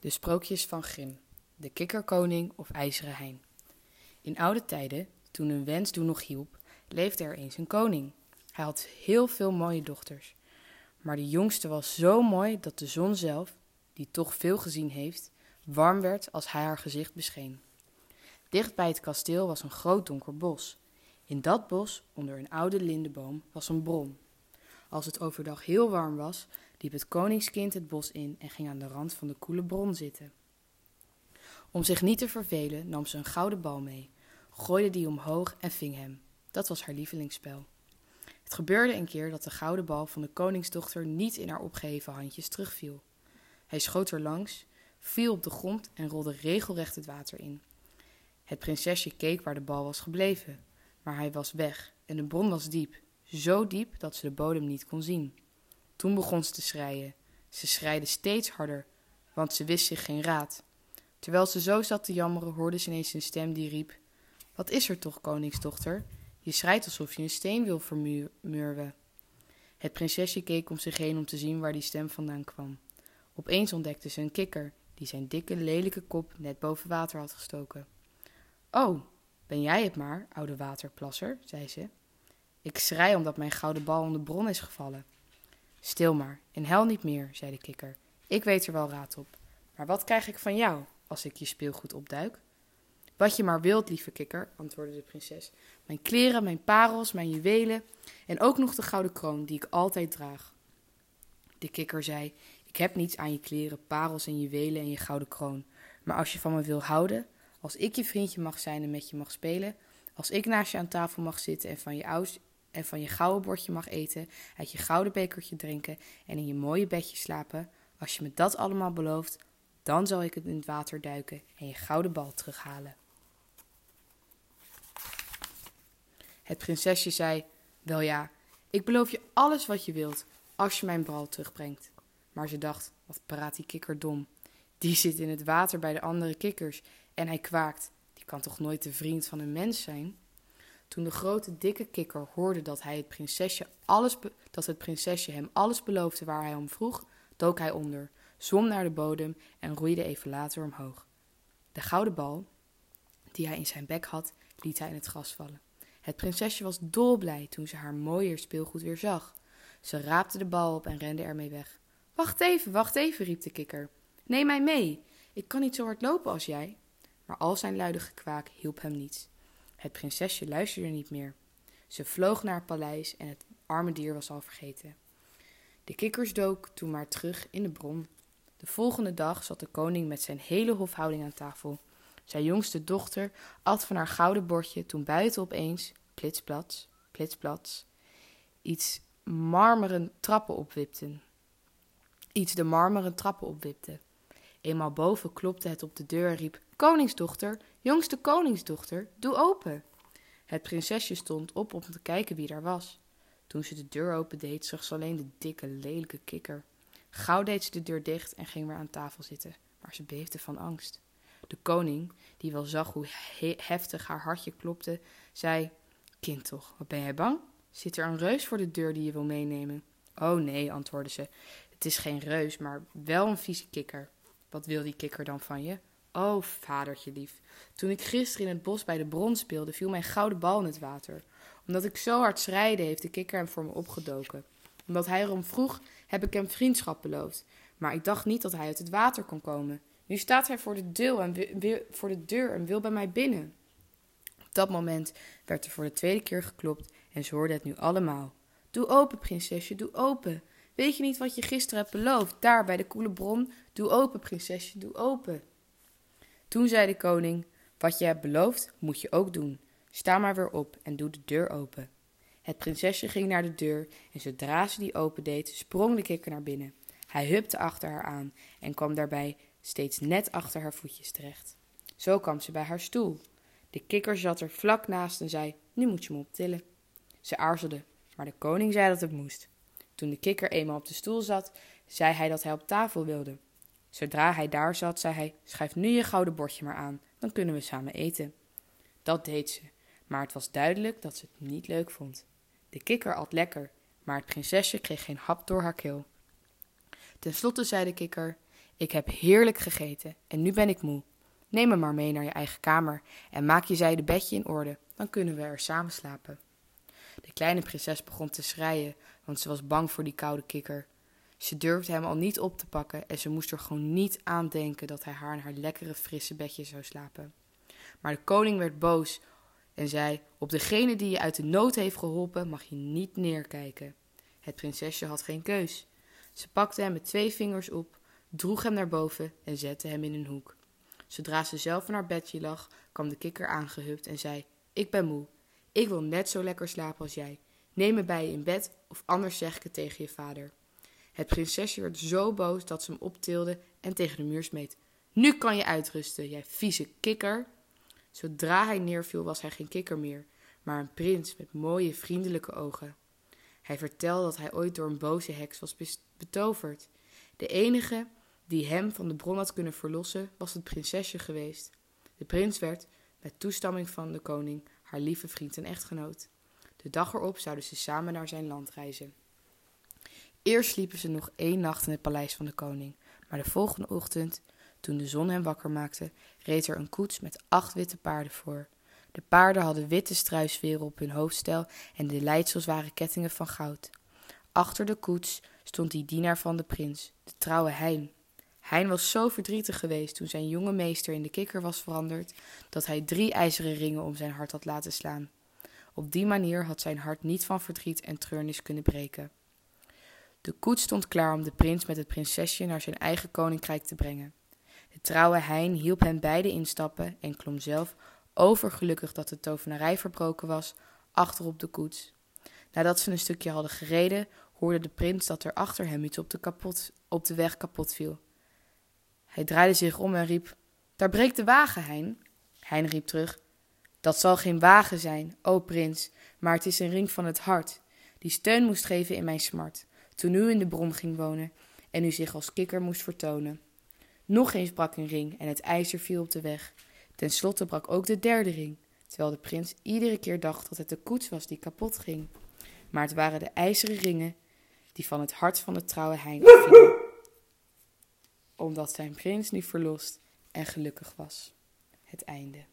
De sprookjes van Grim, de kikkerkoning of ijzeren hein. In oude tijden, toen een wens doen nog hielp, leefde er eens een koning. Hij had heel veel mooie dochters. Maar de jongste was zo mooi dat de zon zelf, die toch veel gezien heeft, warm werd als hij haar gezicht bescheen. Dicht bij het kasteel was een groot donker bos. In dat bos, onder een oude lindeboom, was een bron. Als het overdag heel warm was, liep het koningskind het bos in en ging aan de rand van de koele bron zitten. Om zich niet te vervelen nam ze een gouden bal mee, gooide die omhoog en ving hem. Dat was haar lievelingsspel. Het gebeurde een keer dat de gouden bal van de koningsdochter niet in haar opgeheven handjes terugviel. Hij schoot er langs, viel op de grond en rolde regelrecht het water in. Het prinsesje keek waar de bal was gebleven, maar hij was weg en de bron was diep, zo diep dat ze de bodem niet kon zien. Toen begon ze te schreien. Ze schreide steeds harder, want ze wist zich geen raad. Terwijl ze zo zat te jammeren, hoorde ze ineens een stem die riep: Wat is er toch, koningsdochter? Je schrijt alsof je een steen wil vermurwen. Het prinsesje keek om zich heen om te zien waar die stem vandaan kwam. Opeens ontdekte ze een kikker, die zijn dikke, lelijke kop net boven water had gestoken. Oh, ben jij het maar, oude waterplasser, zei ze. Ik schrei omdat mijn gouden bal om de bron is gevallen. Stil maar en hel niet meer, zei de kikker. Ik weet er wel raad op. Maar wat krijg ik van jou als ik je speelgoed opduik? Wat je maar wilt, lieve kikker, antwoordde de prinses. Mijn kleren, mijn parels, mijn juwelen en ook nog de gouden kroon die ik altijd draag. De kikker zei: Ik heb niets aan je kleren, parels en juwelen en je gouden kroon. Maar als je van me wil houden, als ik je vriendje mag zijn en met je mag spelen, als ik naast je aan tafel mag zitten en van je ouders en van je gouden bordje mag eten, uit je gouden bekertje drinken en in je mooie bedje slapen, als je me dat allemaal belooft, dan zal ik in het water duiken en je gouden bal terughalen. Het prinsesje zei: Wel ja, ik beloof je alles wat je wilt, als je mijn bal terugbrengt. Maar ze dacht: Wat praat die kikker dom? Die zit in het water bij de andere kikkers en hij kwaakt. Die kan toch nooit de vriend van een mens zijn? Toen de grote dikke kikker hoorde dat, hij het, prinsesje alles dat het prinsesje hem alles beloofde waar hij om vroeg, dook hij onder, zwom naar de bodem en roeide even later omhoog. De gouden bal, die hij in zijn bek had, liet hij in het gras vallen. Het prinsesje was dolblij toen ze haar mooier speelgoed weer zag. Ze raapte de bal op en rende ermee weg. Wacht even, wacht even, riep de kikker. Neem mij mee. Ik kan niet zo hard lopen als jij. Maar al zijn luide gekwaak hielp hem niets. Het prinsesje luisterde niet meer. Ze vloog naar het paleis en het arme dier was al vergeten. De kikkers dook toen maar terug in de bron. De volgende dag zat de koning met zijn hele hofhouding aan tafel. Zijn jongste dochter at van haar gouden bordje toen buiten opeens, plitsplats, plitsplats, iets marmeren trappen opwipten. Iets de marmeren trappen opwipte. Eenmaal boven klopte het op de deur en riep: Koningsdochter, jongste koningsdochter, doe open. Het prinsesje stond op om te kijken wie daar was. Toen ze de deur opendeed, zag ze alleen de dikke, lelijke kikker. Gauw deed ze de deur dicht en ging weer aan tafel zitten, maar ze beefde van angst. De koning, die wel zag hoe heftig haar hartje klopte, zei: Kind toch, wat ben jij bang? Zit er een reus voor de deur die je wil meenemen? Oh nee, antwoordde ze. Het is geen reus, maar wel een vieze kikker. Wat wil die kikker dan van je? Oh, vadertje lief. Toen ik gisteren in het bos bij de bron speelde, viel mijn gouden bal in het water. Omdat ik zo hard schreide, heeft de kikker hem voor me opgedoken. Omdat hij erom vroeg, heb ik hem vriendschap beloofd. Maar ik dacht niet dat hij uit het water kon komen. Nu staat hij voor de, deur en voor de deur en wil bij mij binnen. Op dat moment werd er voor de tweede keer geklopt en ze hoorden het nu allemaal. Doe open, prinsesje, doe open. Weet je niet wat je gisteren hebt beloofd? Daar bij de koele bron. Doe open, prinsesje, doe open. Toen zei de koning: Wat je hebt beloofd, moet je ook doen. Sta maar weer op en doe de deur open. Het prinsesje ging naar de deur en zodra ze die opendeed, sprong de kikker naar binnen. Hij hupte achter haar aan en kwam daarbij steeds net achter haar voetjes terecht. Zo kwam ze bij haar stoel. De kikker zat er vlak naast en zei: Nu moet je me optillen. Ze aarzelde, maar de koning zei dat het moest. Toen de kikker eenmaal op de stoel zat, zei hij dat hij op tafel wilde. Zodra hij daar zat, zei hij: Schuif nu je gouden bordje maar aan, dan kunnen we samen eten. Dat deed ze, maar het was duidelijk dat ze het niet leuk vond. De kikker at lekker, maar het prinsesje kreeg geen hap door haar keel. Ten slotte zei de kikker: Ik heb heerlijk gegeten en nu ben ik moe. Neem me maar mee naar je eigen kamer en maak je zijde bedje in orde, dan kunnen we er samen slapen. De kleine prinses begon te schreien, want ze was bang voor die koude kikker. Ze durfde hem al niet op te pakken en ze moest er gewoon niet aan denken dat hij haar in haar lekkere frisse bedje zou slapen. Maar de koning werd boos en zei: Op degene die je uit de nood heeft geholpen mag je niet neerkijken. Het prinsesje had geen keus. Ze pakte hem met twee vingers op, droeg hem naar boven en zette hem in een hoek. Zodra ze zelf in haar bedje lag, kwam de kikker aangehupt en zei: Ik ben moe. Ik wil net zo lekker slapen als jij. Neem me bij je in bed, of anders zeg ik het tegen je vader. Het prinsesje werd zo boos dat ze hem optilde en tegen de muur smeet. Nu kan je uitrusten, jij vieze kikker. Zodra hij neerviel, was hij geen kikker meer, maar een prins met mooie, vriendelijke ogen. Hij vertelde dat hij ooit door een boze heks was betoverd. De enige die hem van de bron had kunnen verlossen, was het prinsesje geweest. De prins werd, met toestemming van de koning, haar lieve vriend en echtgenoot. De dag erop zouden ze samen naar zijn land reizen. Eerst sliepen ze nog één nacht in het paleis van de koning, maar de volgende ochtend, toen de zon hem wakker maakte, reed er een koets met acht witte paarden voor. De paarden hadden witte struisveren op hun hoofdstel en de leidsels waren kettingen van goud. Achter de koets stond die dienaar van de prins, de trouwe Hein. Hein was zo verdrietig geweest toen zijn jonge meester in de kikker was veranderd, dat hij drie ijzeren ringen om zijn hart had laten slaan. Op die manier had zijn hart niet van verdriet en treurnis kunnen breken. De koets stond klaar om de prins met het prinsesje naar zijn eigen koninkrijk te brengen. De trouwe Hein hielp hen beiden instappen en klom zelf, overgelukkig dat de tovenarij verbroken was, achter op de koets. Nadat ze een stukje hadden gereden, hoorde de prins dat er achter hem iets op de, kapot, op de weg kapot viel. Hij draaide zich om en riep: Daar breekt de wagen, Hein. Hein riep terug: Dat zal geen wagen zijn, o prins, maar het is een ring van het hart, die steun moest geven in mijn smart, toen u in de bron ging wonen en u zich als kikker moest vertonen. Nog eens brak een ring en het ijzer viel op de weg. Ten slotte brak ook de derde ring, terwijl de prins iedere keer dacht dat het de koets was die kapot ging. Maar het waren de ijzeren ringen die van het hart van de trouwe Hein vielen, omdat zijn prins nu verlost en gelukkig was. Het einde.